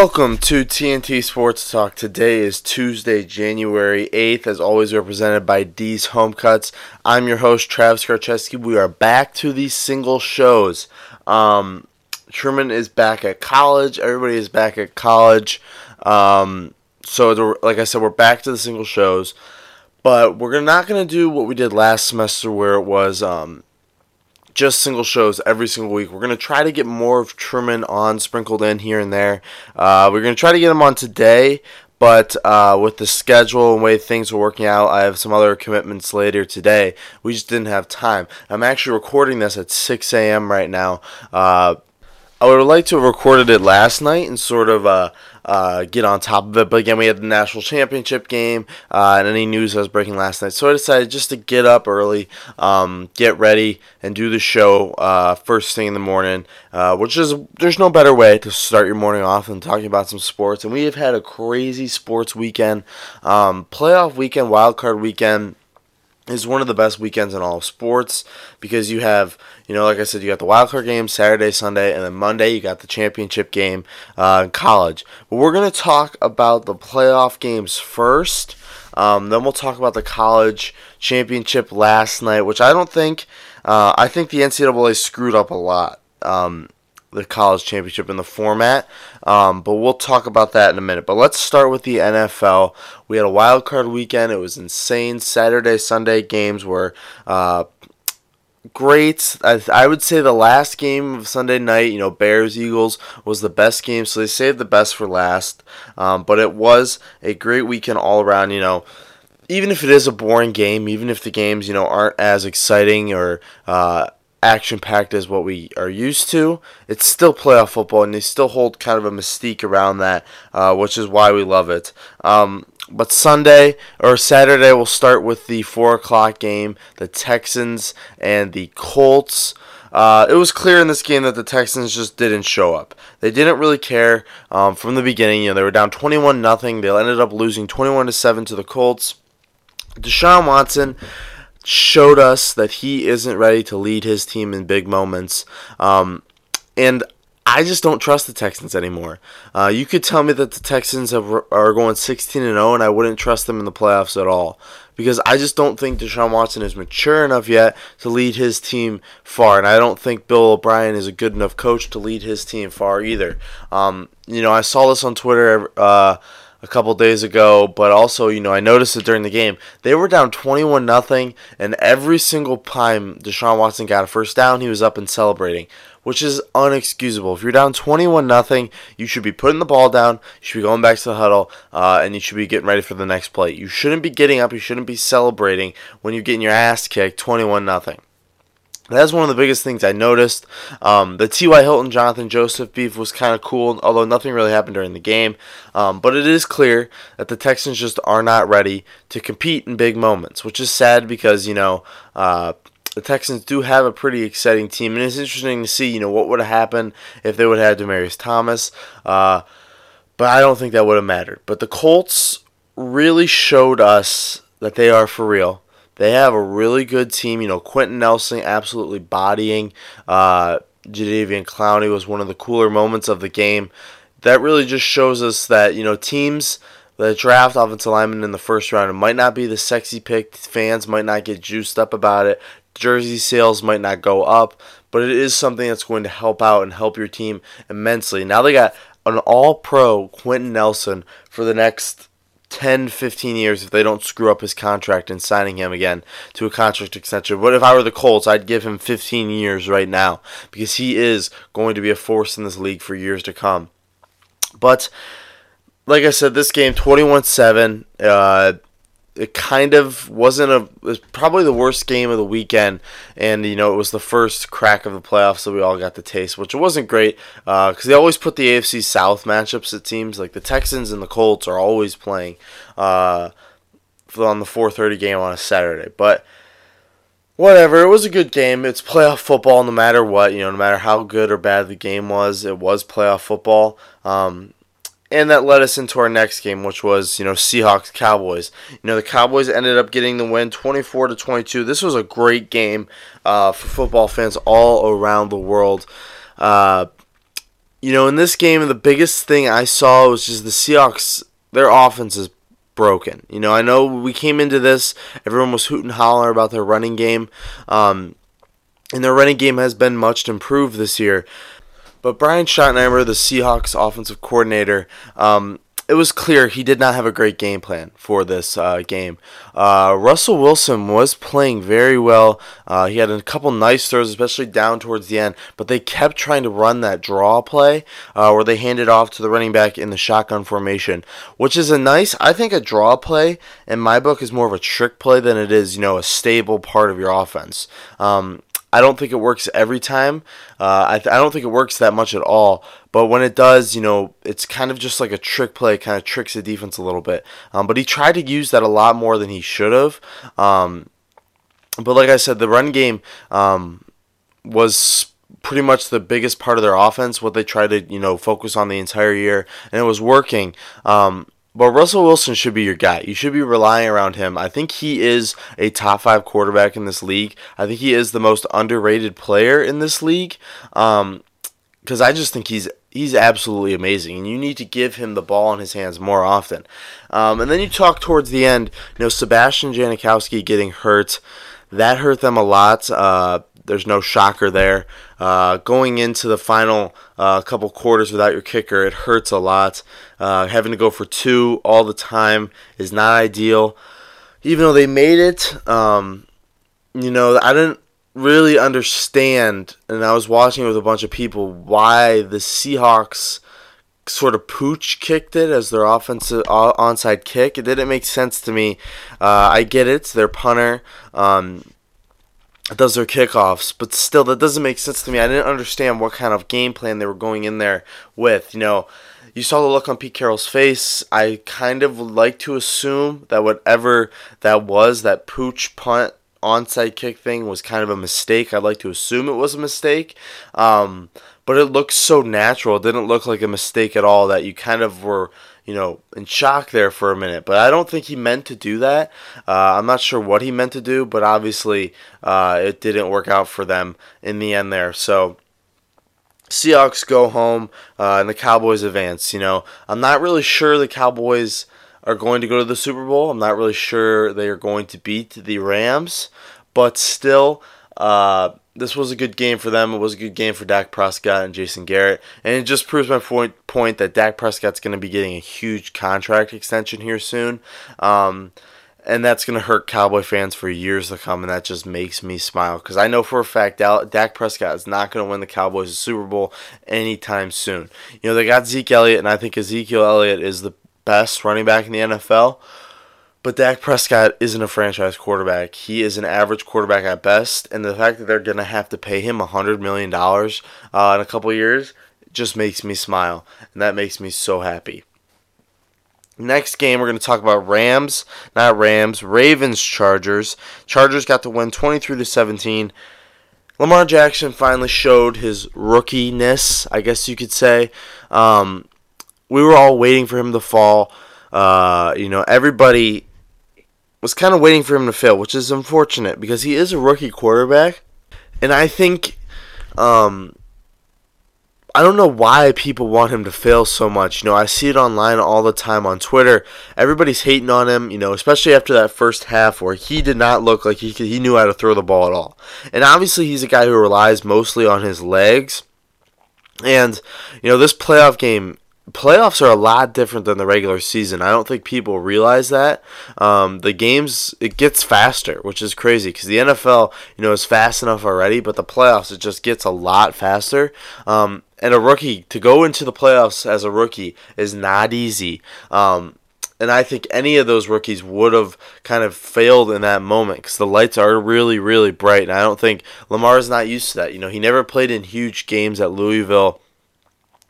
Welcome to TNT Sports Talk. Today is Tuesday, January 8th, as always represented by D's Home Cuts. I'm your host, Travis Karcheski. We are back to these single shows. Um, Truman is back at college. Everybody is back at college. Um, so, like I said, we're back to the single shows. But we're not going to do what we did last semester where it was um, just single shows every single week. We're going to try to get more of Truman on sprinkled in here and there. Uh, we're going to try to get him on today, but uh, with the schedule and way things are working out, I have some other commitments later today. We just didn't have time. I'm actually recording this at 6 a.m. right now. Uh, I would have liked to have recorded it last night and sort of uh, uh, get on top of it. But again, we had the national championship game uh, and any news that was breaking last night. So I decided just to get up early, um, get ready, and do the show uh, first thing in the morning, uh, which is there's no better way to start your morning off than talking about some sports. And we have had a crazy sports weekend, um, playoff weekend, wild card weekend is one of the best weekends in all of sports because you have, you know, like I said, you got the wild card game Saturday, Sunday, and then Monday you got the championship game uh, in college. But we're going to talk about the playoff games first. Um, then we'll talk about the college championship last night, which I don't think, uh, I think the NCAA screwed up a lot. Um, the college championship in the format. Um, but we'll talk about that in a minute. But let's start with the NFL. We had a wild card weekend. It was insane. Saturday, Sunday games were uh, great. I, I, would say the last game of Sunday night, you know, Bears Eagles was the best game. So they saved the best for last. Um, but it was a great weekend all around. You know even if it is a boring game, even if the games you know aren't as exciting or uh, action packed as what we are used to, it's still playoff football, and they still hold kind of a mystique around that, uh, which is why we love it. Um, but Sunday or Saturday, we'll start with the 4 o'clock game the Texans and the Colts. Uh, it was clear in this game that the Texans just didn't show up. They didn't really care um, from the beginning. You know, they were down 21 nothing. They ended up losing 21 to 7 to the Colts. Deshaun Watson showed us that he isn't ready to lead his team in big moments. Um, and I just don't trust the Texans anymore. Uh, you could tell me that the Texans have, are going 16 and 0, and I wouldn't trust them in the playoffs at all because I just don't think Deshaun Watson is mature enough yet to lead his team far, and I don't think Bill O'Brien is a good enough coach to lead his team far either. Um, you know, I saw this on Twitter. Uh, a couple days ago, but also, you know, I noticed it during the game. They were down 21 nothing, and every single time Deshaun Watson got a first down, he was up and celebrating, which is unexcusable. If you're down 21 nothing, you should be putting the ball down, you should be going back to the huddle, uh, and you should be getting ready for the next play. You shouldn't be getting up, you shouldn't be celebrating when you're getting your ass kicked 21 nothing. That's one of the biggest things I noticed. Um, the T.Y. Hilton Jonathan Joseph beef was kind of cool, although nothing really happened during the game. Um, but it is clear that the Texans just are not ready to compete in big moments, which is sad because, you know, uh, the Texans do have a pretty exciting team, and it's interesting to see, you know, what would have happened if they would have had Demaryius Thomas. Uh, but I don't think that would have mattered. But the Colts really showed us that they are for real. They have a really good team. You know, Quenton Nelson absolutely bodying. Uh, Jadeveon Clowney was one of the cooler moments of the game. That really just shows us that, you know, teams that draft offensive linemen in the first round, it might not be the sexy pick. Fans might not get juiced up about it. Jersey sales might not go up, but it is something that's going to help out and help your team immensely. Now they got an all pro Quenton Nelson for the next 10, 15 years if they don't screw up his contract and signing him again to a contract extension. But if I were the Colts, I'd give him 15 years right now because he is going to be a force in this league for years to come. But like I said, this game 21 7. Uh, it kind of wasn't a was probably the worst game of the weekend. And you know it was the first crack of the playoffs that we all got the taste which wasn't great because uh, they always put the afc south matchups it seems. Like the texans and the colts are always playing uh, on the 4.30 game on a saturday. But whatever it was a good game. It's playoff football no matter what you know no matter how good or bad the game was it was playoff football. Um, and that led us into our next game, which was you know Seahawks Cowboys. You know the Cowboys ended up getting the win, 24 to 22. This was a great game uh, for football fans all around the world. Uh, you know, in this game, the biggest thing I saw was just the Seahawks. Their offense is broken. You know, I know we came into this, everyone was hooting holler about their running game, um, and their running game has been much improved this year. But Brian Schottenheimer, the Seahawks offensive coordinator, um, it was clear he did not have a great game plan for this uh, game. Uh, Russell Wilson was playing very well. Uh, he had a couple nice throws, especially down towards the end, but they kept trying to run that draw play uh, where they handed off to the running back in the shotgun formation, which is a nice, I think a draw play in my book is more of a trick play than it is, you know, a stable part of your offense. Um, I don't think it works every time. Uh, I, th- I don't think it works that much at all. But when it does, you know, it's kind of just like a trick play, kind of tricks the defense a little bit. Um, but he tried to use that a lot more than he should have. Um, but like I said, the run game um, was pretty much the biggest part of their offense, what they tried to, you know, focus on the entire year, and it was working. Um, but Russell Wilson should be your guy. You should be relying around him. I think he is a top five quarterback in this league. I think he is the most underrated player in this league. Um, because I just think he's he's absolutely amazing, and you need to give him the ball in his hands more often. Um, and then you talk towards the end, you know, Sebastian Janikowski getting hurt, that hurt them a lot. Uh, there's no shocker there. Uh, going into the final uh, couple quarters without your kicker, it hurts a lot. Uh, having to go for two all the time is not ideal. Even though they made it, um, you know, I didn't really understand, and I was watching it with a bunch of people, why the Seahawks sort of pooch kicked it as their offensive onside kick. It didn't make sense to me. Uh, I get it; it's their punter. Um, does their kickoffs, but still, that doesn't make sense to me. I didn't understand what kind of game plan they were going in there with. You know, you saw the look on Pete Carroll's face. I kind of like to assume that whatever that was, that pooch punt onside kick thing was kind of a mistake. I'd like to assume it was a mistake. Um, but it looked so natural. It didn't look like a mistake at all that you kind of were you know, in shock there for a minute. But I don't think he meant to do that. Uh, I'm not sure what he meant to do, but obviously uh, it didn't work out for them in the end there. So. Seahawks go home uh, and the Cowboys advance. You know, I'm not really sure the Cowboys are going to go to the Super Bowl. I'm not really sure they are going to beat the Rams, but still, uh, this was a good game for them. It was a good game for Dak Prescott and Jason Garrett, and it just proves my point point that Dak Prescott's going to be getting a huge contract extension here soon. Um, and that's going to hurt Cowboy fans for years to come, and that just makes me smile because I know for a fact Dak Prescott is not going to win the Cowboys Super Bowl anytime soon. You know they got Zeke Elliott, and I think Ezekiel Elliott is the best running back in the NFL. But Dak Prescott isn't a franchise quarterback. He is an average quarterback at best, and the fact that they're going to have to pay him $100 million uh, in a couple years just makes me smile, and that makes me so happy. Next game, we're going to talk about Rams, not Rams, Ravens, Chargers. Chargers got to win 23 to 17. Lamar Jackson finally showed his rookiness, I guess you could say. Um, we were all waiting for him to fall. Uh, you know, everybody was kind of waiting for him to fail, which is unfortunate because he is a rookie quarterback, and I think, um, I don't know why people want him to fail so much. You know, I see it online all the time on Twitter. Everybody's hating on him. You know, especially after that first half where he did not look like he could, he knew how to throw the ball at all. And obviously, he's a guy who relies mostly on his legs. And you know, this playoff game playoffs are a lot different than the regular season. I don't think people realize that. Um, the games it gets faster, which is crazy because the NFL, you know, is fast enough already, but the playoffs it just gets a lot faster. Um, and a rookie to go into the playoffs as a rookie is not easy. Um, and I think any of those rookies would have kind of failed in that moment because the lights are really, really bright. And I don't think Lamar is not used to that. You know, he never played in huge games at Louisville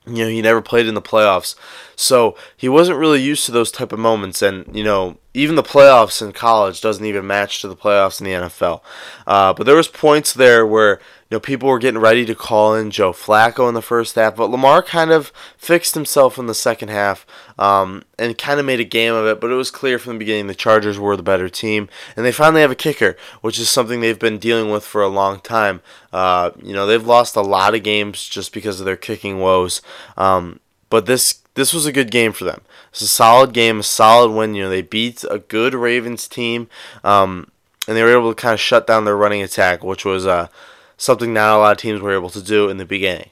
you know he never played in the playoffs. So he wasn't really used to those type of moments and you know even the playoffs in college doesn't even match to the playoffs in the nfl uh, but there was points there where you know, people were getting ready to call in Joe Flacco in the first half, but Lamar kind of fixed himself in the second half um, and kind of made a game of it. But it was clear from the beginning the Chargers were the better team, and they finally have a kicker, which is something they've been dealing with for a long time. Uh, you know, they've lost a lot of games just because of their kicking woes, um, but this this was a good game for them. It's a solid game, a solid win. You know, they beat a good Ravens team, um, and they were able to kind of shut down their running attack, which was uh, something not a lot of teams were able to do in the beginning.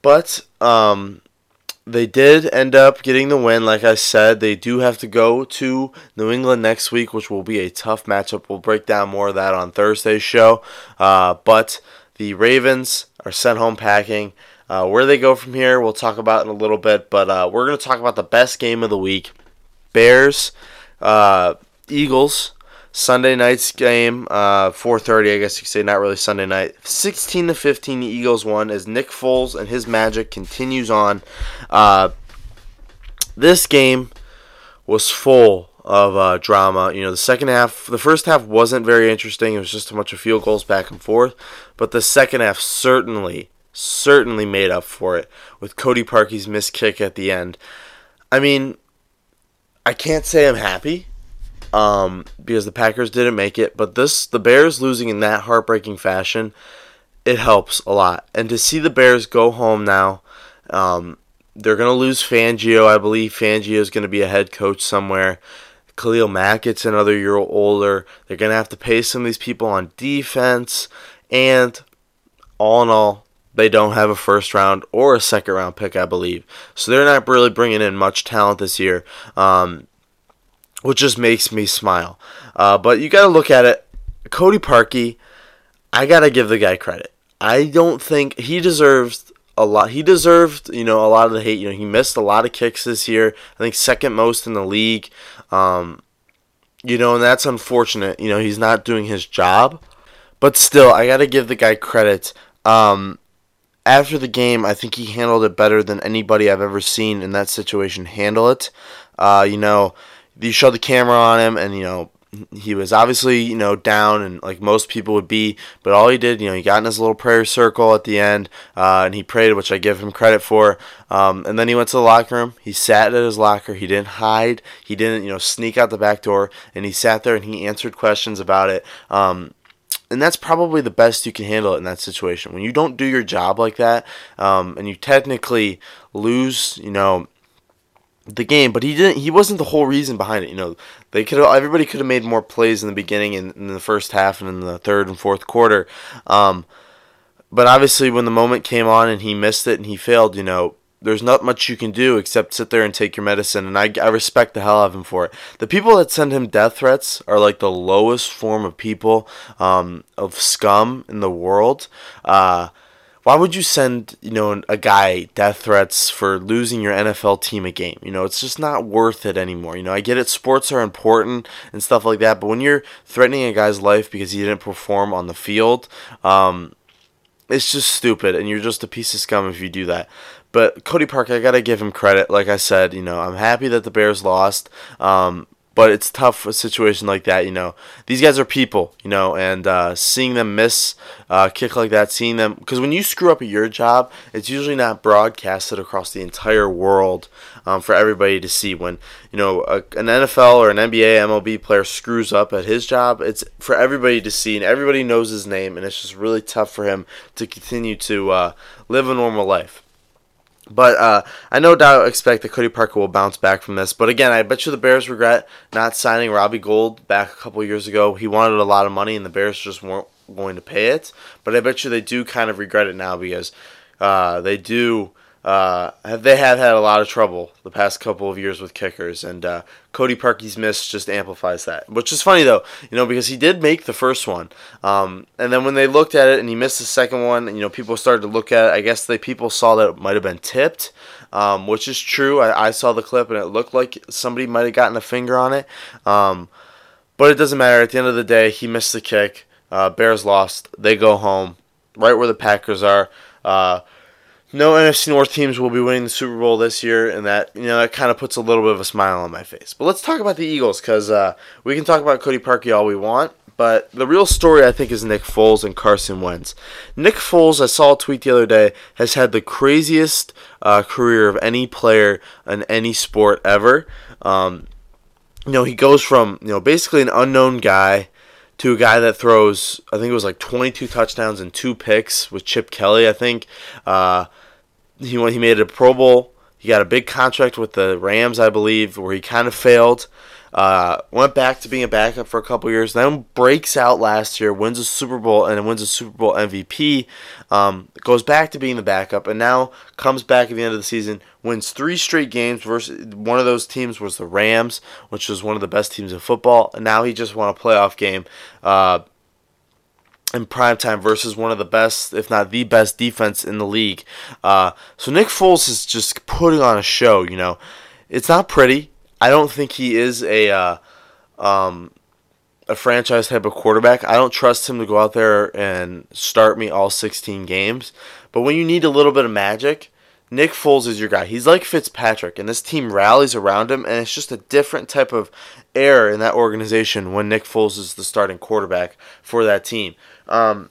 But um, they did end up getting the win. Like I said, they do have to go to New England next week, which will be a tough matchup. We'll break down more of that on Thursday's show. Uh, but the Ravens are sent home packing. Uh, where they go from here, we'll talk about in a little bit. But uh, we're going to talk about the best game of the week Bears, uh, Eagles. Sunday night's game, uh, 4:30. I guess you could say not really Sunday night. 16 to 15, the Eagles won as Nick Foles and his magic continues on. Uh, this game was full of uh, drama. You know, the second half, the first half wasn't very interesting. It was just a bunch of field goals back and forth. But the second half certainly, certainly made up for it with Cody Parkey's missed kick at the end. I mean, I can't say I'm happy um, because the Packers didn't make it. But this, the Bears losing in that heartbreaking fashion, it helps a lot. And to see the Bears go home now, um, they're going to lose Fangio. I believe Fangio is going to be a head coach somewhere. Khalil Mack gets another year older. They're going to have to pay some of these people on defense. And all in all, they don't have a first round or a second round pick, I believe. So they're not really bringing in much talent this year. Um, which just makes me smile. Uh, but you got to look at it. Cody Parkey, I got to give the guy credit. I don't think he deserves a lot. He deserved, you know, a lot of the hate. You know, he missed a lot of kicks this year. I think second most in the league. Um, you know, and that's unfortunate. You know, he's not doing his job. But still, I got to give the guy credit. Um, after the game, I think he handled it better than anybody I've ever seen in that situation handle it. Uh, you know, you show the camera on him, and you know he was obviously you know down and like most people would be but all he did you know he got in his little prayer circle at the end uh, and he prayed which i give him credit for um, and then he went to the locker room. He sat at his locker. He didn't hide. He didn't you know sneak out the back door and he sat there and he answered questions about it um, and that's probably the best you can handle it in that situation. When you don't do your job like that um, and you technically lose you know the game, but he didn't. He wasn't the whole reason behind it. You know, they could everybody could have made more plays in the beginning and in the first half and in the third and fourth quarter. Um, but obviously, when the moment came on and he missed it and he failed, you know, there's not much you can do except sit there and take your medicine. And I, I respect the hell out of him for it. The people that send him death threats are like the lowest form of people, um, of scum in the world. Uh, why would you send you know a guy death threats for losing your NFL team a game? You know, it's just not worth it anymore. You know, I get it, sports are important and stuff like that, but when you're threatening a guy's life because he didn't perform on the field, um, it's just stupid, and you're just a piece of scum if you do that. But Cody Park, I gotta give him credit. Like I said, you know, I'm happy that the Bears lost. Um, but it's tough a situation like that. You know, these guys are people. You know, and uh, seeing them miss uh, kick like that, seeing them because when you screw up at your job, it's usually not broadcasted across the entire world um, for everybody to see. When you know a, an NFL or an NBA, MLB player screws up at his job, it's for everybody to see, and everybody knows his name, and it's just really tough for him to continue to uh, live a normal life. But uh, I no doubt expect that Cody Parker will bounce back from this. But again, I bet you the Bears regret not signing Robbie Gould back a couple years ago. He wanted a lot of money, and the Bears just weren't going to pay it. But I bet you they do kind of regret it now because uh, they do uh, they have had a lot of trouble the past couple of years with kickers, and uh, Cody Parkey's miss just amplifies that. Which is funny though, you know, because he did make the first one, um, and then when they looked at it and he missed the second one, you know, people started to look at it. I guess they people saw that it might have been tipped, um, which is true. I, I, saw the clip and it looked like somebody might have gotten a finger on it, um, but it doesn't matter. At the end of the day, he missed the kick. Uh, Bears lost. They go home, right where the Packers are. Uh, no NFC North teams will be winning the Super Bowl this year, and that you know that kind of puts a little bit of a smile on my face. But let's talk about the Eagles because uh, we can talk about Cody Parkey all we want, But the real story, I think, is Nick Foles and Carson Wentz. Nick Foles, I saw a tweet the other day, has had the craziest uh, career of any player in any sport ever. Um, you know, he goes from you know basically an unknown guy to a guy that throws, I think it was like 22 touchdowns and two picks with Chip Kelly. I think uh, he he made it a Pro Bowl. He got a big contract with the Rams, I believe, where he kind of failed. Uh, went back to being a backup for a couple years, then breaks out last year, wins a Super Bowl, and wins a Super Bowl MVP. Um, goes back to being the backup, and now comes back at the end of the season, wins three straight games. Versus one of those teams was the Rams, which was one of the best teams in football, and now he just won a playoff game. Uh, in prime time versus one of the best, if not the best, defense in the league. Uh, so Nick Foles is just putting on a show. You know, it's not pretty. I don't think he is a uh, um, a franchise type of quarterback. I don't trust him to go out there and start me all 16 games. But when you need a little bit of magic, Nick Foles is your guy. He's like Fitzpatrick, and this team rallies around him, and it's just a different type of air in that organization when Nick Foles is the starting quarterback for that team. Um,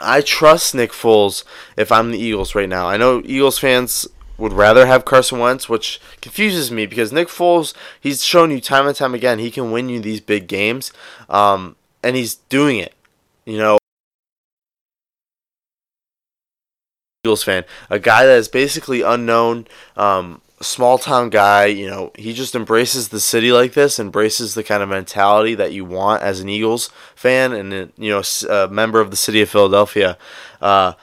I trust Nick Foles if I'm the Eagles right now. I know Eagles fans would rather have Carson Wentz, which confuses me because Nick Foles, he's shown you time and time again he can win you these big games, um, and he's doing it. You know, Eagles fan, a guy that is basically unknown, um, small town guy. You know, he just embraces the city like this, embraces the kind of mentality that you want as an Eagles fan, and you know, a member of the city of Philadelphia. Uh,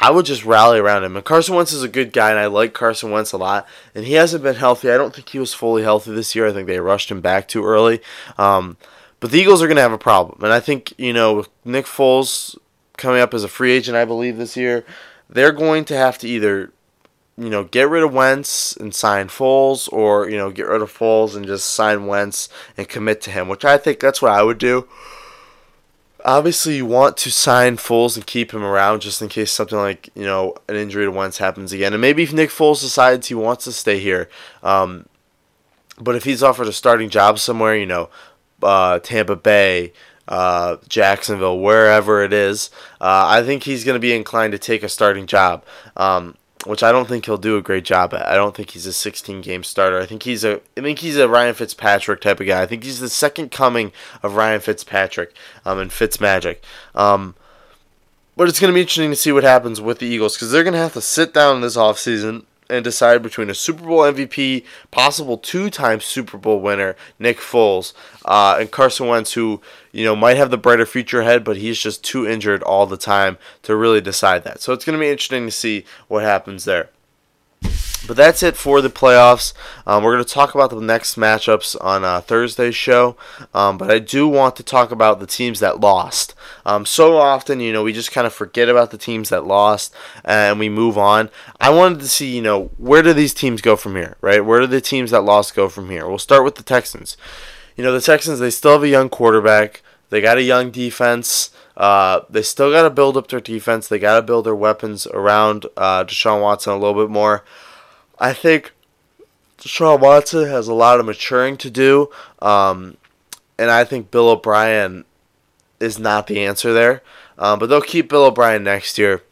I would just rally around him. And Carson Wentz is a good guy, and I like Carson Wentz a lot. And he hasn't been healthy. I don't think he was fully healthy this year. I think they rushed him back too early. Um, but the Eagles are going to have a problem. And I think, you know, Nick Foles coming up as a free agent, I believe, this year, they're going to have to either, you know, get rid of Wentz and sign Foles, or, you know, get rid of Foles and just sign Wentz and commit to him, which I think that's what I would do obviously you want to sign Foles and keep him around just in case something like you know an injury to Wentz happens again, and maybe if Nick Foles decides he wants to stay here, um, but if he's offered a starting job somewhere, you know, uh, Tampa Bay. Uh, Jacksonville, wherever it is, uh, I think he's going to be inclined to take a starting job. Um, which I don't think he'll do a great job at. I don't think he's a 16 game starter. I think he's a I think he's a Ryan Fitzpatrick type of guy. I think he's the second coming of Ryan Fitzpatrick um, and Fitzmagic. Um, but it's going to be interesting to see what happens with the Eagles because they're going to have to sit down this offseason and decide between a Super Bowl MVP, possible two-time Super Bowl winner Nick Foles, uh, and Carson Wentz, who you know might have the brighter future ahead, but he's just too injured all the time to really decide that. So it's going to be interesting to see what happens there. But that's it for the playoffs. Um, we're going to talk about the next matchups on uh, Thursday's show. Um, but I do want to talk about the teams that lost. Um, so often, you know, we just kind of forget about the teams that lost and we move on. I wanted to see, you know, where do these teams go from here, right? Where do the teams that lost go from here? We'll start with the Texans. You know, the Texans, they still have a young quarterback, they got a young defense. Uh, they still got to build up their defense. They got to build their weapons around uh, Deshaun Watson a little bit more. I think Deshaun Watson has a lot of maturing to do, um, and I think Bill O'Brien is not the answer there. Um, but they'll keep Bill O'Brien next year.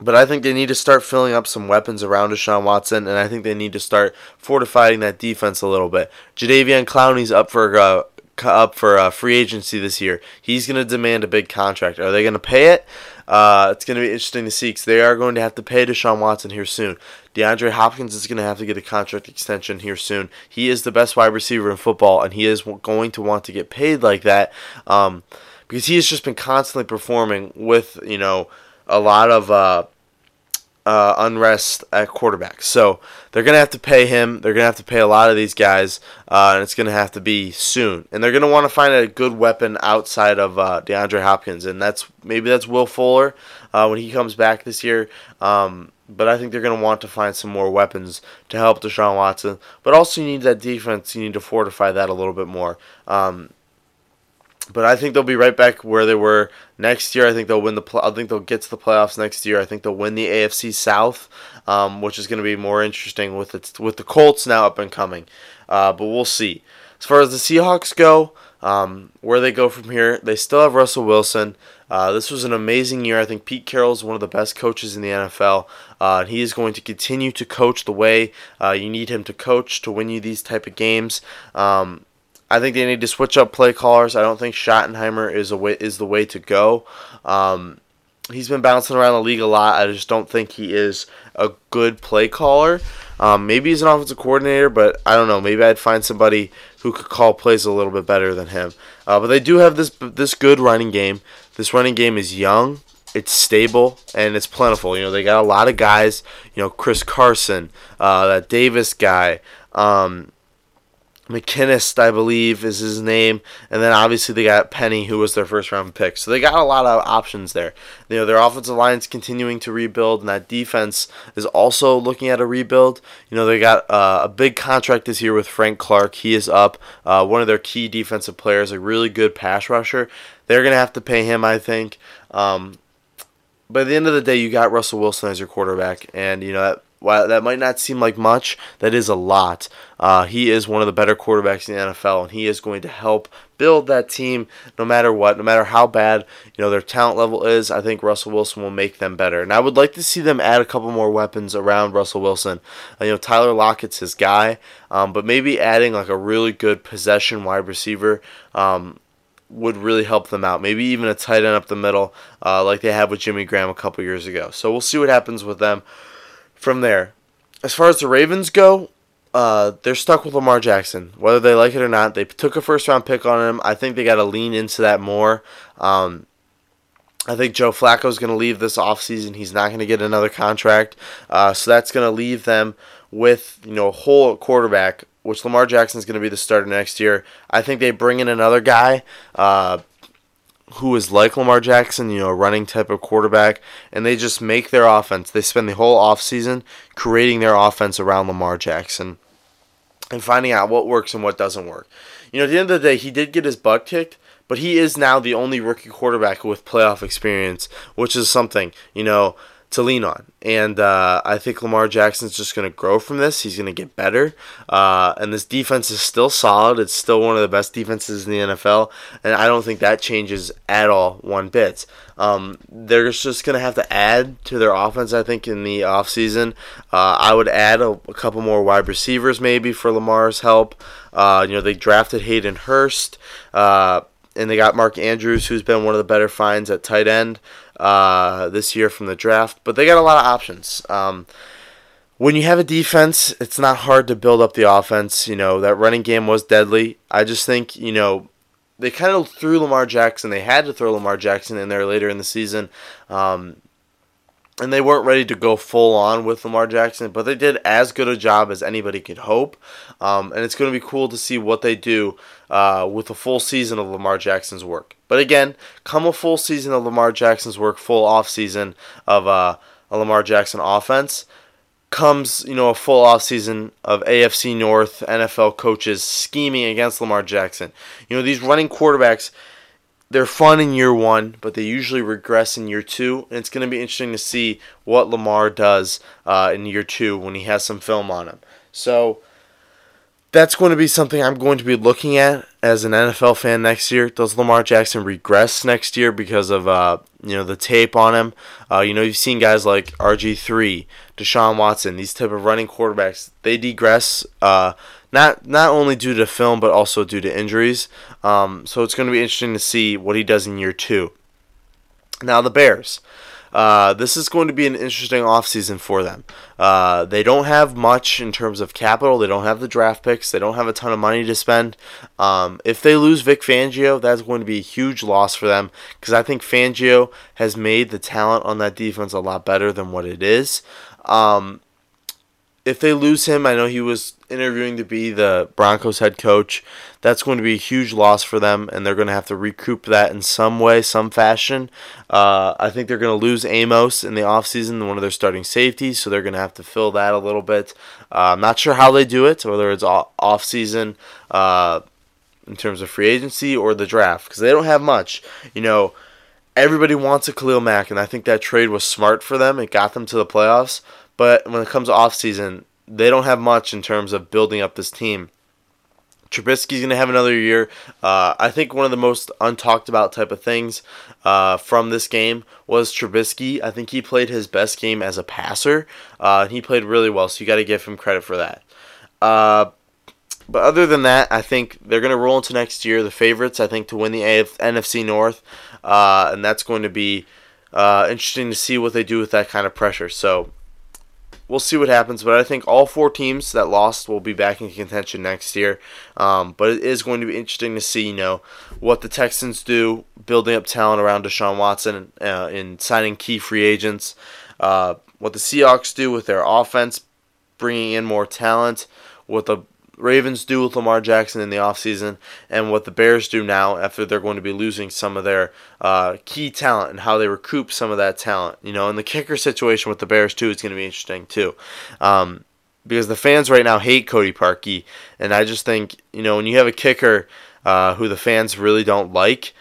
But I think they need to start filling up some weapons around Deshaun Watson, and I think they need to start fortifying that defense a little bit. Jadeveon Clowney's up for uh, up for uh, free agency this year. He's going to demand a big contract. Are they going to pay it? Uh, it's going to be interesting to see because they are going to have to pay Deshaun Watson here soon. DeAndre Hopkins is going to have to get a contract extension here soon. He is the best wide receiver in football, and he is going to want to get paid like that um, because he has just been constantly performing with you know a lot of uh, uh, unrest at quarterback. So they're going to have to pay him. They're going to have to pay a lot of these guys, uh, and it's going to have to be soon. And they're going to want to find a good weapon outside of uh, DeAndre Hopkins, and that's maybe that's Will Fuller uh, when he comes back this year. Um, but I think they're going to want to find some more weapons to help Deshaun Watson. But also, you need that defense. You need to fortify that a little bit more. Um, but I think they'll be right back where they were next year. I think they'll win the. Pl- I think they'll get to the playoffs next year. I think they'll win the AFC South, um, which is going to be more interesting with it with the Colts now up and coming. Uh, but we'll see. As far as the Seahawks go, Um, where they go from here, they still have Russell Wilson. Uh, this was an amazing year. I think Pete Carroll is one of the best coaches in the NFL. Uh, he is going to continue to coach the way uh, you need him to coach to win you these type of games. Um, I think they need to switch up play callers. I don't think Schottenheimer is a way, is the way to go. Um, he's been bouncing around the league a lot. I just don't think he is a good play caller. Um, maybe he's an offensive coordinator, but I don't know. Maybe I'd find somebody who could call plays a little bit better than him. Uh, but they do have this this good running game. This running game is young, it's stable, and it's plentiful. You know, they got a lot of guys. You know, Chris Carson, uh, that Davis guy. Um, McKinnis, I believe, is his name, and then obviously they got Penny, who was their first round pick. So they got a lot of options there. You know, their offensive line's continuing to rebuild, and that defense is also looking at a rebuild. You know, they got uh, a big contract this year with Frank Clark. He is up, uh, one of their key defensive players, a really good pass rusher. They're gonna have to pay him, I think. Um, but at the end of the day, you got Russell Wilson as your quarterback, and you know that while that might not seem like much, that is a lot. Uh, he is one of the better quarterbacks in the NFL, and he is going to help build that team no matter what, no matter how bad you know their talent level is. I think Russell Wilson will make them better, and I would like to see them add a couple more weapons around Russell Wilson. Uh, you know, Tyler Lockett's his guy, um, but maybe adding like a really good possession wide receiver. Um, would really help them out. Maybe even a tight end up the middle, uh, like they had with Jimmy Graham a couple years ago. So we'll see what happens with them from there. As far as the Ravens go, uh, they're stuck with Lamar Jackson, whether they like it or not. They took a first round pick on him. I think they got to lean into that more. Um, I think Joe Flacco is going to leave this offseason. He's not going to get another contract. Uh, so that's going to leave them with you know a whole quarterback, which Lamar Jackson is going to be the starter next year. I think they bring in another guy. Uh, who is like Lamar Jackson, you know, a running type of quarterback, and they just make their offense. They spend the whole offseason creating their offense around Lamar Jackson and finding out what works and what doesn't work. You know, at the end of the day, he did get his butt kicked, but he is now the only rookie quarterback with playoff experience, which is something, you know to lean on. And uh, I think Lamar Jackson's just going to grow from this. He's going to get better. Uh, and this defense is still solid. It's still one of the best defenses in the NFL. And I don't think that changes at all one bit. Um, they're just going to have to add to their offense, I think, in the offseason. Uh, I would add a, a, couple more wide receivers maybe for Lamar's help. Uh, you know, they drafted Hayden Hurst. And they got Mark Andrews, who's been one of the better finds at tight end uh, this year from the draft. But they got a lot of options. Um, when you have a defense, it's not hard to build up the offense. You know, that running game was deadly. I just think, you know, they kind of threw Lamar Jackson. They had to throw Lamar Jackson in there later in the season. Um, and they weren't ready to go full on with Lamar Jackson, but they did as good a job as anybody could hope. Um, and it's going to be cool to see what they do uh, with a full season of Lamar Jackson's work. But again, come a full season of Lamar Jackson's work, full off season of uh, a Lamar Jackson offense, comes you know a full off season of AFC North NFL coaches scheming against Lamar Jackson. You know these running quarterbacks they're fun in year one, but they usually regress in year two. And it's going to be interesting to see what Lamar does uh, in year two when he has some film on him. So that's going to be something I'm going to be looking at as an NFL fan next year. Does Lamar Jackson regress next year because of uh, you know the tape on him? Uh, you know you've seen guys like RG three, Deshaun Watson, these type of running quarterbacks. They degress. Uh, not not only due to film but also due to injuries. Um, so it's going to be interesting to see what he does in year two. Now the Bears. Uh, this is going to be an interesting offseason for them. Uh, they don't have much in terms of capital. They don't have the draft picks. They don't have a ton of money to spend. Um, if they lose Vic Fangio, that's going to be a huge loss for them because I think Fangio has made the talent on that defense a lot better than what it is. Um, if they lose him, I know he was interviewing to be the Broncos head coach. That's going to be a huge loss for them, and they're going to have to recoup that in some way, some fashion. Uh, I think they're going to lose Amos in the offseason, one of their starting safeties, so they're going to have to fill that a little bit. Uh, I'm not sure how they do it, whether it's offseason uh, in terms of free agency or the draft, because they don't have much. You know, everybody wants a Khalil Mack, and I think that trade was smart for them. It got them to the playoffs. But when it comes to offseason, they don't have much in terms of building up this team. Trubisky's going to have another year. Uh, I think one of the most untalked about type of things uh, from this game was Trubisky. I think he played his best game as a passer. Uh, he played really well, so you got to give him credit for that. Uh, but other than that, I think they're going to roll into next year. The favorites, I think, to win the AF- NFC North, uh, and that's going to be uh, interesting to see what they do with that kind of pressure. So we'll see what happens. But I think all four teams that lost will be back in contention next year. Um, but it is going to be interesting to see, you know, what the Texans do, building up talent around Deshaun Watson uh, in signing key free agents. Uh, what the Seahawks do with their offense, bringing in more talent. What the Ravens do with Lamar Jackson in the offseason and what the Bears do now after they're going to be losing some of their uh, key talent and how they recoup some of that talent. You know, and the kicker situation with the Bears too is going to be interesting too. Um, because the fans right now hate Cody Parkey, and I just think, you know, when you have a kicker uh, who the fans really don't like,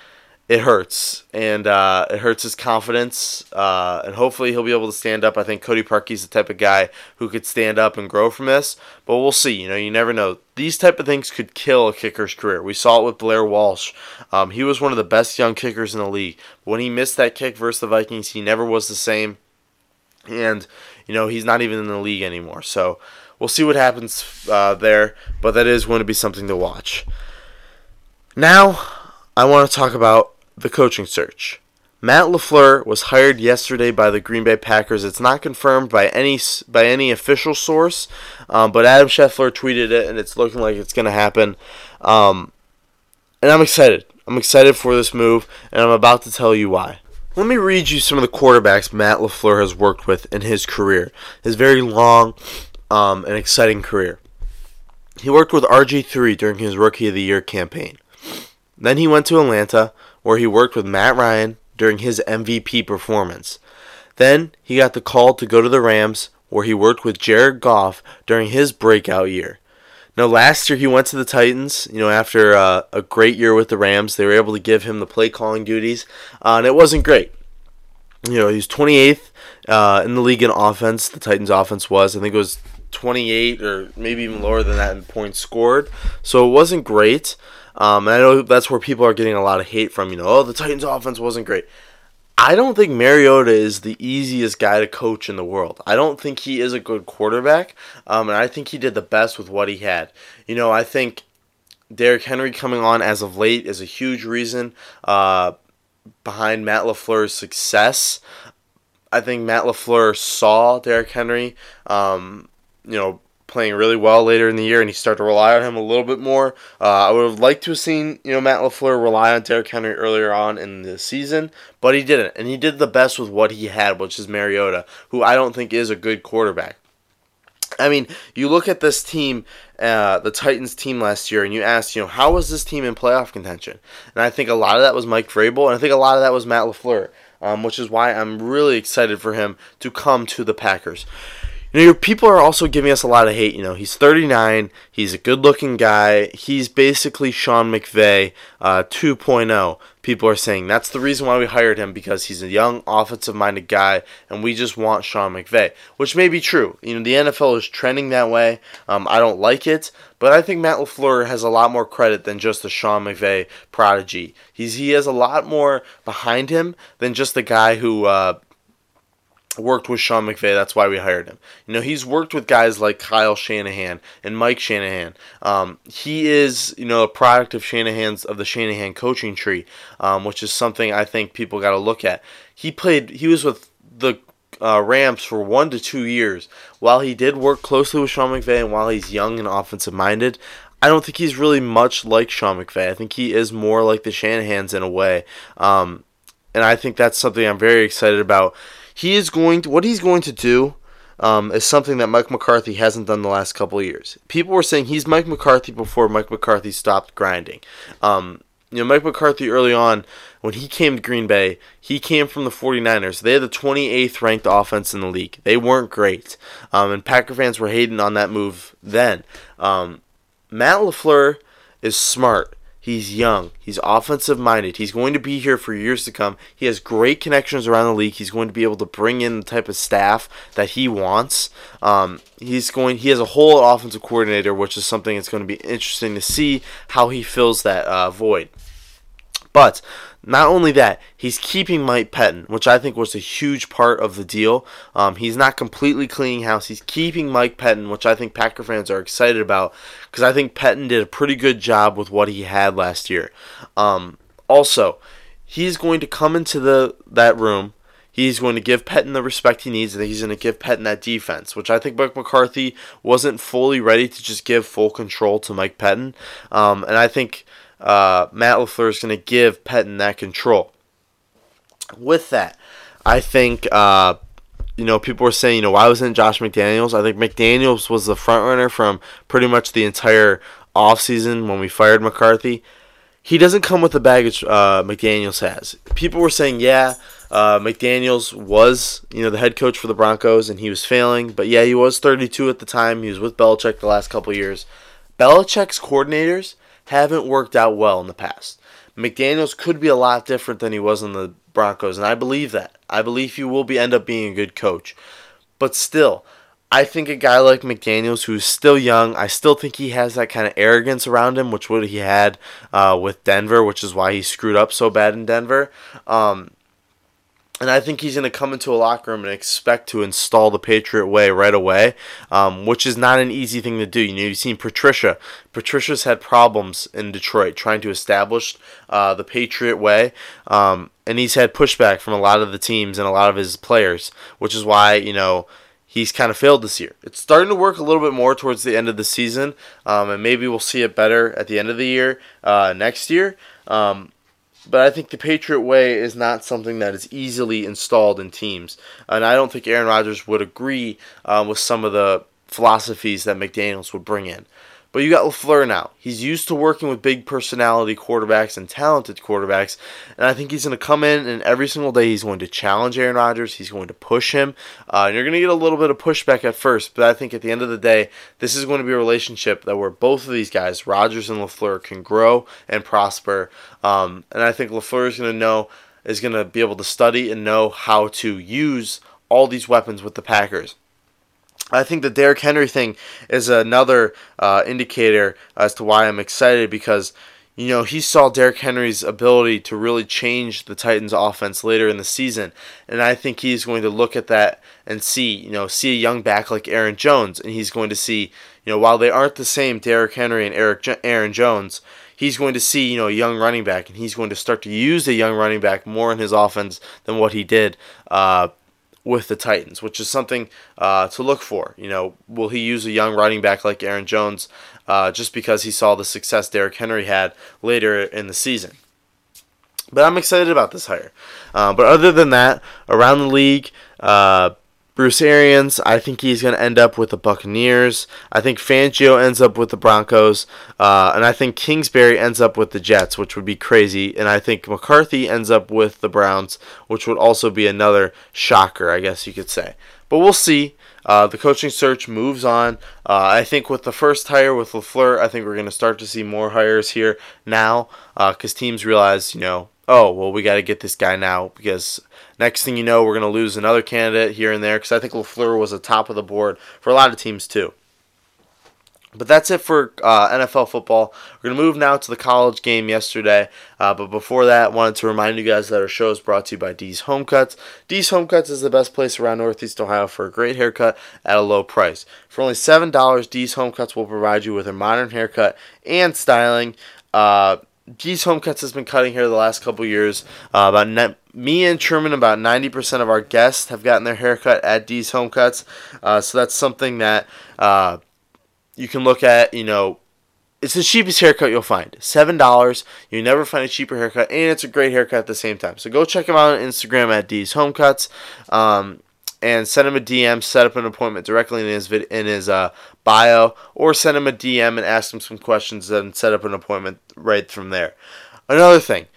it hurts and uh, it hurts his confidence uh, and hopefully he'll be able to stand up. I think cody parkey's the type of guy who could stand up and grow from this but we'll see you know you never know. These type of things could kill a kicker's career. We saw it with blair walsh. Um, he was one of the best young kickers in the league. When he missed that kick versus the vikings he never was the same and you know he's not even in the league anymore. So we'll see what happens uh, there but that is going to be something to watch. Now i want to talk about the coaching search. Matt LaFleur was hired yesterday by the Green Bay Packers. It's not confirmed by any by any official source, um, but Adam Schefter tweeted it, and it's looking like it's going to happen. Um, and I'm excited. I'm excited for this move, and I'm about to tell you why. Let me read you some of the quarterbacks Matt LaFleur has worked with in his career, his very long um, and exciting career. He worked with RG3 during his Rookie of the Year campaign. Then he went to Atlanta, where he worked with Matt Ryan during his MVP performance. Then he got the call to go to the Rams, where he worked with Jared Goff during his breakout year. Now, last year he went to the Titans. You know, after uh, a great year with the Rams, they were able to give him the play calling duties, uh, and it wasn't great. You know, he was 28th uh, in the league in offense. The Titans' offense was, I think, it was 28 or maybe even lower than that in points scored. So it wasn't great. Um, and I know that's where people are getting a lot of hate from. You know, oh, the Titans' offense wasn't great. I don't think Mariota is the easiest guy to coach in the world. I don't think he is a good quarterback, um, and I think he did the best with what he had. You know, I think Derrick Henry coming on as of late is a huge reason uh, behind Matt LaFleur's success. I think Matt LaFleur saw Derrick Henry, um, you know, playing really well later in the year, and he started to rely on him a little bit more. Uh, I would have liked to have seen you know Matt LaFleur rely on Derrick Henry earlier on in the season, but he didn't, and he did the best with what he had, which is Mariota, who I don't think is a good quarterback. I mean, you look at this team, uh, the Titans team last year, and you ask, you know, how was this team in playoff contention? And I think a lot of that was Mike Vrabel, and I think a lot of that was Matt LaFleur, um, which is why I'm really excited for him to come to the Packers. You know, people are also giving us a lot of hate. You know, he's 39. He's a good-looking guy. He's basically Sean McVay uh, 2.0. People are saying that's the reason why we hired him because he's a young, offensive-minded guy, and we just want Sean McVay, which may be true. You know, the NFL is trending that way. Um, I don't like it, but I think Matt LaFleur has a lot more credit than just the Sean McVay prodigy. He's he has a lot more behind him than just the guy who. Uh, worked with Sean McVay. That's why we hired him. You know, he's worked with guys like Kyle Shanahan and Mike Shanahan. Um, he is, you know, a product of Shanahan's of the Shanahan coaching tree, um, which is something I think people got to look at. He played. He was with the uh, Rams for one to two years. While he did work closely with Sean McVay, and while he's young and offensive minded, I don't think he's really much like Sean McVay. I think he is more like the Shanahan's in a way. Um, and I think that's something I'm very excited about he is going to what he's going to do um, is something that Mike McCarthy hasn't done the last couple of years. People were saying he's Mike McCarthy before Mike McCarthy stopped grinding. Um, you know, Mike McCarthy early on, when he came to Green Bay, he came from the 49ers. They had the 28th ranked offense in the league. They weren't great. Um, and Packer fans were hating on that move then. Um, Matt LaFleur is smart. He's young. He's offensive minded. He's going to be here for years to come. He has great connections around the league. He's going to be able to bring in the type of staff that he wants. Um, he's going. He has a whole offensive coordinator, which is something that's going to be interesting to see how he fills that uh, void. But not only that, he's keeping Mike Pettine, which I think was a huge part of the deal. Um, he's not completely cleaning house. He's keeping Mike Pettine, which I think Packer fans are excited about because I think Pettine did a pretty good job with what he had last year. Um, also, he's going to come into the that room. He's going to give Pettine the respect he needs, and he's going to give Pettine that defense, which I think Mike McCarthy wasn't fully ready to just give full control to Mike Pettine. Um, and I think uh, Matt LaFleur is going to give Pettine that control. With that, I think, uh, you know, people were saying, you know, why wasn't Josh McDaniels? I think McDaniels was the front runner from pretty much the entire offseason when we fired McCarthy. He doesn't come with the baggage uh, McDaniels has. People were saying, yeah, uh, McDaniels was, you know, the head coach for the Broncos, and he was failing. But yeah, he was 32 at the time. He was with Belichick the last couple years. Belichick's coordinators haven't worked out well in the past. McDaniels could be a lot different than he was in the Broncos, and I believe that. I believe he will be end up being a good coach. But still, I think a guy like McDaniels, who's still young, I still think he has that kind of arrogance around him, which what he had uh, with Denver, which is why he screwed up so bad in Denver. Um, and I think he's going to come into a locker room and expect to install the Patriot way right away, um, which is not an easy thing to do. You know, you've seen Patricia. Patricia's had problems in Detroit trying to establish uh, the Patriot way, um, and he's had pushback from a lot of the teams and a lot of his players, which is why you know he's kind of failed this year. It's starting to work a little bit more towards the end of the season, um, and maybe we'll see it better at the end of the year uh, next year. Um, but I think the Patriot way is not something that is easily installed in teams. And I don't think Aaron Rodgers would agree um, with some of the philosophies that McDaniels would bring in. But you got LaFleur now. He's used to working with big personality quarterbacks and talented quarterbacks. And I think he's going to come in and every single day he's going to challenge Aaron Rodgers. He's going to push him. Uh, and you're going to get a little bit of pushback at first. But I think at the end of the day, this is going to be a relationship that where both of these guys, Rodgers and LaFleur, can grow and prosper. Um, and I think LaFleur is going to know, is going to be able to study and know how to use all these weapons with the Packers. I think the Derrick Henry thing is another uh, indicator as to why I'm excited because you know he saw Derrick Henry's ability to really change the Titans' offense later in the season, and I think he's going to look at that and see you know see a young back like Aaron Jones, and he's going to see you know while they aren't the same Derrick Henry and Eric Aaron Jones. He's going to see, you know, a young running back, and he's going to start to use a young running back more in his offense than what he did uh, with the Titans, which is something uh, to look for. You know, will he use a young running back like Aaron Jones uh, just because he saw the success Derrick Henry had later in the season? But I'm excited about this hire. Uh, but other than that, around the league, uh, Bruce Arians, I think he's going to end up with the Buccaneers. I think Fangio ends up with the Broncos. Uh, and I think Kingsbury ends up with the Jets, which would be crazy. And I think McCarthy ends up with the Browns, which would also be another shocker, I guess you could say. But we'll see. Uh, the coaching search moves on. Uh, I think with the first hire with LaFleur, I think we're going to start to see more hires here now because uh, teams realize, you know, oh, well, we got to get this guy now because next thing you know, we're going to lose another candidate here and there because I think LaFleur was the top of the board for a lot of teams too. But that's it for uh, NFL football. We're going to move now to the college game yesterday. Uh, but before that, I wanted to remind you guys that our show is brought to you by D's Home Cuts. D's Home Cuts is the best place around Northeast Ohio for a great haircut at a low price. For only $7, D's Home Cuts will provide you with a modern haircut and styling. Uh, D's Home Cuts has been cutting hair the last couple years. Uh, about ne- me and Truman, about 90% of our guests have gotten their haircut at D's Home Cuts. Uh, so that's something that uh, you can look at, you know, it's the cheapest haircut you'll find. Seven dollars. You never find a cheaper haircut, and it's a great haircut at the same time. So go check them out on Instagram at D's Home Cuts. Um, and send him a DM, set up an appointment directly in his vid- in his uh, bio, or send him a DM and ask him some questions and set up an appointment right from there. Another thing,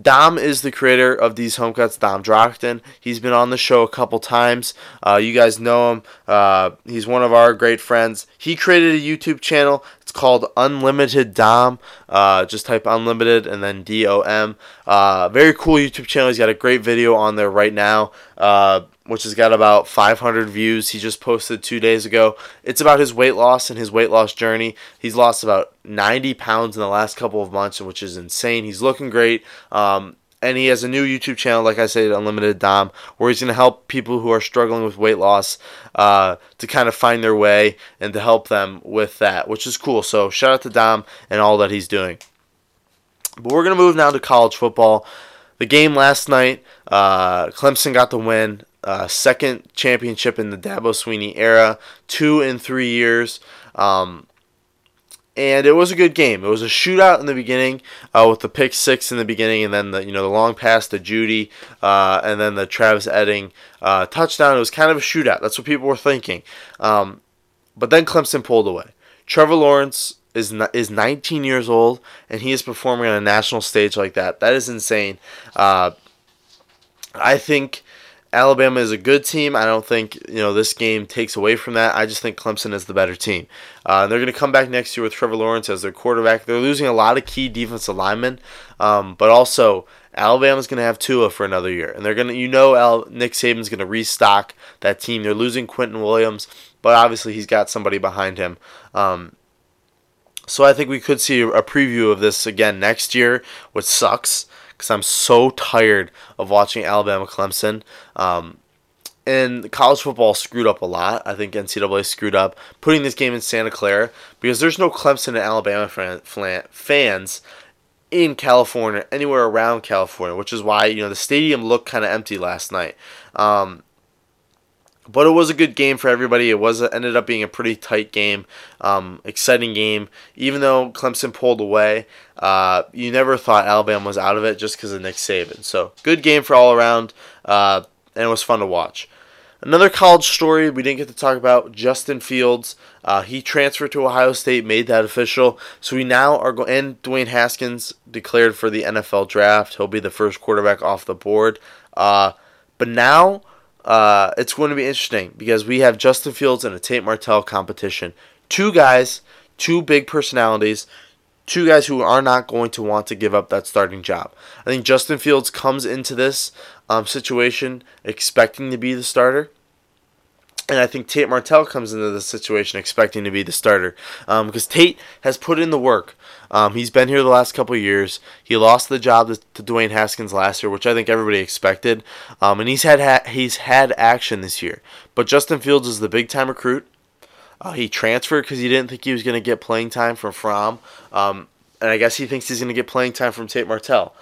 Dom is the creator of D's Home Cuts, Dom Drockton. He's been on the show a couple times. Uh, you guys know him. Uh, he's one of our great friends. He created a YouTube channel. It's called Unlimited Dom. Uh, just type Unlimited and then D O M. Uh, very cool YouTube channel. He's got a great video on there right now uh, which has got about 500 views. He just posted two days ago. It's about his weight loss and his weight loss journey. He's lost about 90 pounds in the last couple of months, which is insane. He's looking great. Um, and he has a new YouTube channel, like I said, Unlimited Dom, where he's going to help people who are struggling with weight loss uh, to kind of find their way and to help them with that, which is cool. So shout out to Dom and all that he's doing. But we're going to move now to college football. The game last night, uh, Clemson got the win uh, second championship in the Dabo Swinney era, two in three years. Um, and it was a good game. It was a shootout in the beginning uh, with the pick six in the beginning, and then the you know the long pass to Jeudy, uh, and then the Travis Etienne uh, touchdown. It was kind of a shootout. That's what people were thinking. Um, but then Clemson pulled away. Trevor Lawrence is is 19 years old, and he is performing on a national stage like that. That is insane. Uh, I think Alabama is a good team. I don't think you know this game takes away from that. I just think Clemson is the better team. Uh, they're going to come back next year with Trevor Lawrence as their quarterback. They're losing a lot of key defensive linemen, um, but also Alabama's going to have Tua for another year, and they're going to you know Al, Nick Saban's going to restock that team. They're losing Quinnen Williams, but obviously he's got somebody behind him. Um, so I think we could see a preview of this again next year, which sucks because I'm so tired of watching Alabama Clemson. Um, and college football screwed up a lot. I think NCAA screwed up putting this game in Santa Clara because there's no Clemson and Alabama fans in California, anywhere around California, which is why you know the stadium looked kind of empty last night. Um, but it was a good game for everybody. It was ended up being a pretty tight game, um, exciting game. Even though Clemson pulled away, uh, you never thought Alabama was out of it just because of Nick Saban. So good game for all around, uh, and it was fun to watch. Another college story we didn't get to talk about: Justin Fields. Uh, he transferred to Ohio State, made that official. So we now are going. And Dwayne Haskins declared for the NFL draft. He'll be the first quarterback off the board. Uh, but now uh, it's going to be interesting because we have Justin Fields and a Tate Martell competition. Two guys, two big personalities, two guys who are not going to want to give up that starting job. I think Justin Fields comes into this um, situation expecting to be the starter. And I think Tate Martell comes into the situation expecting to be the starter um, because Tate has put in the work. Um, he's been here the last couple years. He lost the job to, to, Dwayne Haskins last year, which I think everybody expected. Um, and he's had ha- he's had action this year. But Justin Fields is the big time recruit. Uh, he transferred because he didn't think he was going to get playing time from Fromm, um, and I guess he thinks he's going to get playing time from Tate Martell.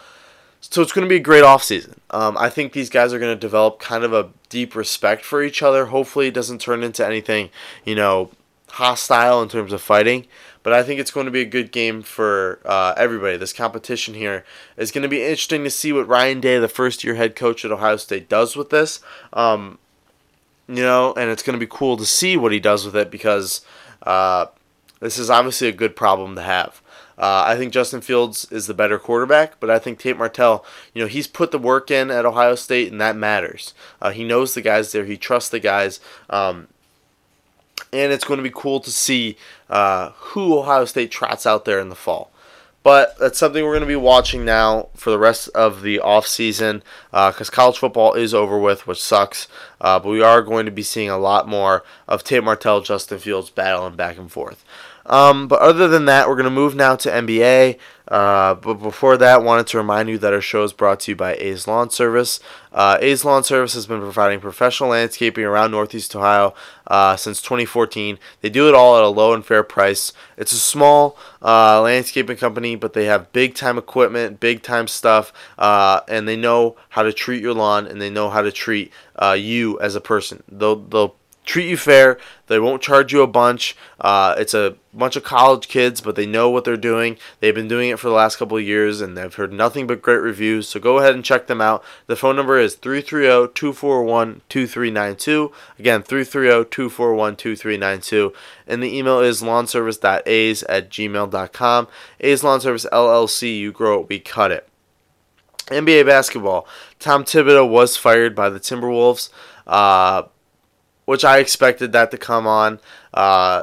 So it's going to be a great offseason. Um, I think these guys are going to develop kind of a deep respect for each other. Hopefully, it doesn't turn into anything, you know, hostile in terms of fighting. But I think it's going to be a good game for uh, everybody. This competition here is going to be interesting to see what Ryan Day, the first year head coach at Ohio State, does with this. Um, you know, and it's going to be cool to see what he does with it because uh, this is obviously a good problem to have. Uh, I think Justin Fields is the better quarterback, but I think Tate Martell, you know, he's put the work in at Ohio State, and that matters. Uh, he knows the guys there, he trusts the guys, um, and it's going to be cool to see uh, who Ohio State trots out there in the fall. But that's something we're going to be watching now for the rest of the offseason because uh, college football is over with, which sucks. Uh, but we are going to be seeing a lot more of Tate Martell, Justin Fields battling back and forth. Um, but other than that, we're going to move now to NBA. Uh, but before that, wanted to remind you that our show is brought to you by A's Lawn Service. Uh, A's Lawn Service has been providing professional landscaping around Northeast Ohio uh, since 2014. They do it all at a low and fair price. It's a small uh, landscaping company, but they have big time equipment, big time stuff, uh, and they know how to treat your lawn and they know how to treat uh, you as a person. They'll, they'll treat you fair. They won't charge you a bunch. Uh, it's a bunch of college kids, but they know what they're doing. They've been doing it for the last couple of years, and they've heard nothing but great reviews. So go ahead and check them out. The phone number is 330-241-2392. Again, 330-241-2392. And the email is lawnservice.a's at gmail.com. A's Lawn Service LLC, you grow it, we cut it. NBA basketball. Tom Thibodeau was fired by the Timberwolves, uh, which I expected that to come on. Uh,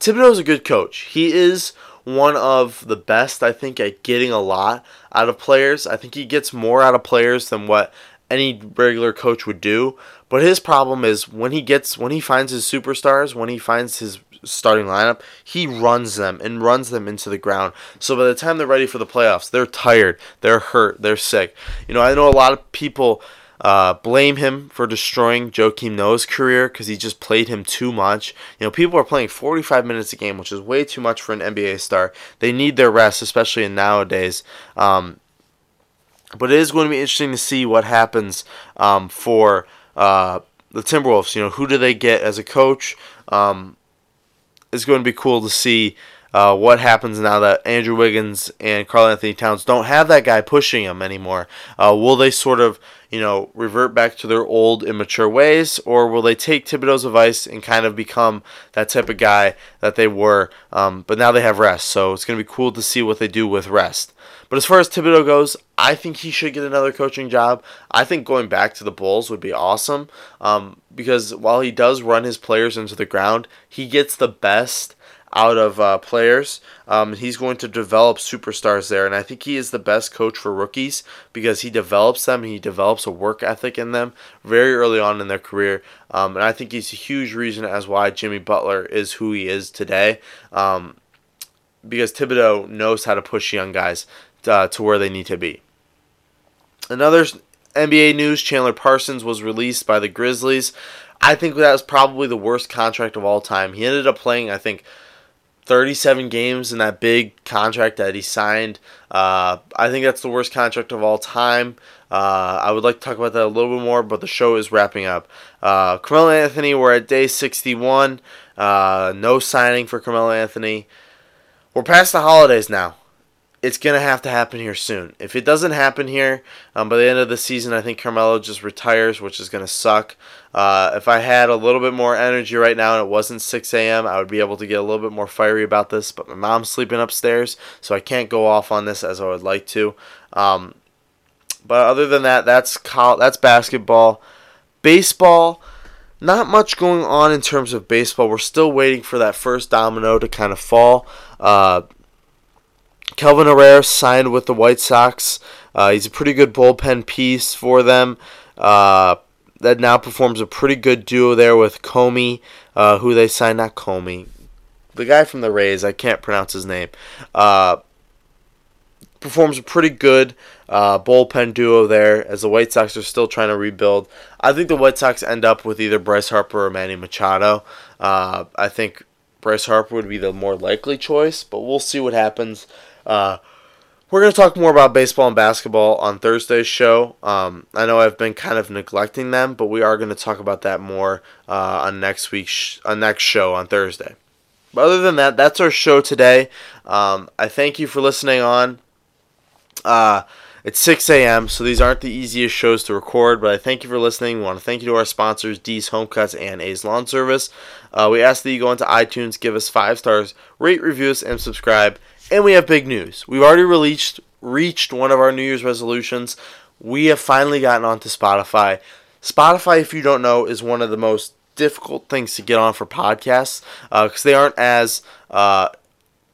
Thibodeau is a good coach. He is one of the best, I think, at getting a lot out of players. I think he gets more out of players than what any regular coach would do. But his problem is when he gets when he finds his superstars, when he finds his starting lineup, he runs them and runs them into the ground. So by the time they're ready for the playoffs, they're tired, they're hurt, they're sick. You know, I know a lot of people uh, blame him for destroying Joakim Noah's career because he just played him too much. You know, people are playing 45 minutes a game, which is way too much for an NBA star. They need their rest, especially in nowadays. Um, but it is going to be interesting to see what happens um, for uh, the Timberwolves. You know, who do they get as a coach? Um, it's going to be cool to see uh, what happens now that Andrew Wiggins and Karl-Anthony Towns don't have that guy pushing them anymore. Uh, will they sort of, you know, revert back to their old immature ways, or will they take Thibodeau's advice and kind of become that type of guy that they were? Um, but now they have rest, so it's going to be cool to see what they do with rest. But as far as Thibodeau goes, I think he should get another coaching job. I think going back to the Bulls would be awesome um, because while he does run his players into the ground, he gets the best out of uh, players. Um, he's going to develop superstars there, and I think he is the best coach for rookies because he develops them. He develops a work ethic in them very early on in their career, um, and I think he's a huge reason as why Jimmy Butler is who he is today. Um, because Thibodeau knows how to push young guys uh, to where they need to be. Another NBA news: Chandler Parsons was released by the Grizzlies. I think that was probably the worst contract of all time. He ended up playing, I think, 37 games in that big contract that he signed. Uh, I think that's the worst contract of all time. Uh, I would like to talk about that a little bit more, but the show is wrapping up. Uh, Carmelo Anthony, we're at day 61. Uh, no signing for Carmelo Anthony. We're past the holidays now it's going to have to happen here soon. If it doesn't happen here um, by the end of the season, I think Carmelo just retires, which is going to suck. Uh, if I had a little bit more energy right now and it wasn't 6 a.m., I would be able to get a little bit more fiery about this. But my mom's sleeping upstairs, so I can't go off on this as I would like to. Um, but other than that, that's col- that's basketball. Baseball, not much going on in terms of baseball. We're still waiting for that first domino to kind of fall. Uh, Kelvin Herrera signed with the White Sox. Uh, he's a pretty good bullpen piece for them. Uh, that now performs a pretty good duo there with Comey, uh, who they signed. Not Comey, the guy from the Rays. I can't pronounce his name. Uh, performs a pretty good uh, bullpen duo there as the White Sox are still trying to rebuild. I think the White Sox end up with either Bryce Harper or Manny Machado. Uh, I think Bryce Harper would be the more likely choice, but we'll see what happens. Uh, we're going to talk more about baseball and basketball on Thursday's show. Um, I know I've been kind of neglecting them, but we are going to talk about that more uh, on next week's sh- on next show on Thursday. But other than that, that's our show today. Um, I thank you for listening on. Uh, it's 6 a.m., so these aren't the easiest shows to record, but I thank you for listening. We want to thank you to our sponsors, D's Home Cuts and A's Lawn Service. Uh, we ask that you go into iTunes, give us five stars, rate, reviews, and subscribe. And we have big news. We've already released reached one of our New Year's resolutions. We have finally gotten onto Spotify. Spotify, if you don't know, is one of the most difficult things to get on for podcasts because uh, they aren't as uh,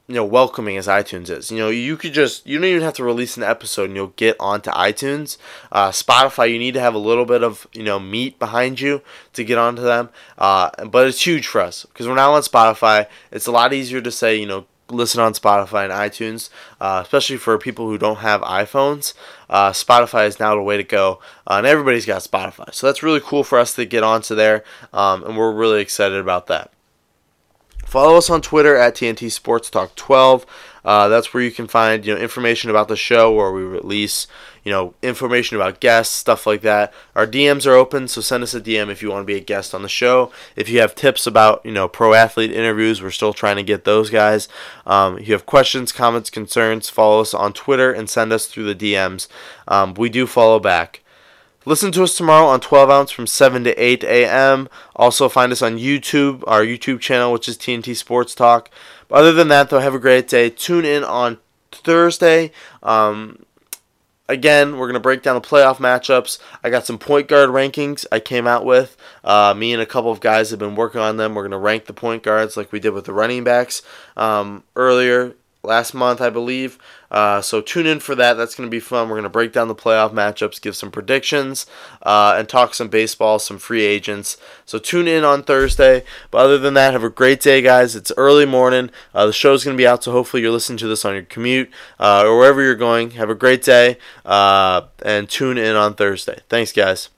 you know welcoming as iTunes is. You know, you could just you don't even have to release an episode and you'll get onto iTunes. Uh, Spotify, you need to have a little bit of you know meat behind you to get onto them. Uh, but it's huge for us because we're now on Spotify. It's a lot easier to say you know listen on Spotify and iTunes, uh, especially for people who don't have iPhones. Uh, Spotify is now the way to go, uh, and everybody's got Spotify. So that's really cool for us to get onto there, um, and we're really excited about that. Follow us on Twitter at TNT Sports Talk 12. Uh, that's where you can find you know information about the show, where we release you know, information about guests, stuff like that. Our DMs are open, so send us a DM if you want to be a guest on the show. If you have tips about, you know, pro athlete interviews, we're still trying to get those guys. Um, if you have questions, comments, concerns, follow us on Twitter and send us through the DMs. Um, we do follow back. Listen to us tomorrow on 12 ounce from 7 to 8 a.m. Also, find us on YouTube, our YouTube channel, which is TNT Sports Talk. But other than that, though, have a great day. Tune in on Thursday. Um, again, we're going to break down the playoff matchups. I got some point guard rankings I came out with. Uh, me and a couple of guys have been working on them. We're going to rank the point guards like we did with the running backs um, earlier last month, I believe. Uh, so tune in for that. That's going to be fun. We're going to break down the playoff matchups, give some predictions, uh, and talk some baseball, some free agents. So tune in on Thursday. But other than that, have a great day, guys. It's early morning. Uh, the show's going to be out, so hopefully you're listening to this on your commute uh, or wherever you're going. Have a great day, uh, and tune in on Thursday. Thanks, guys.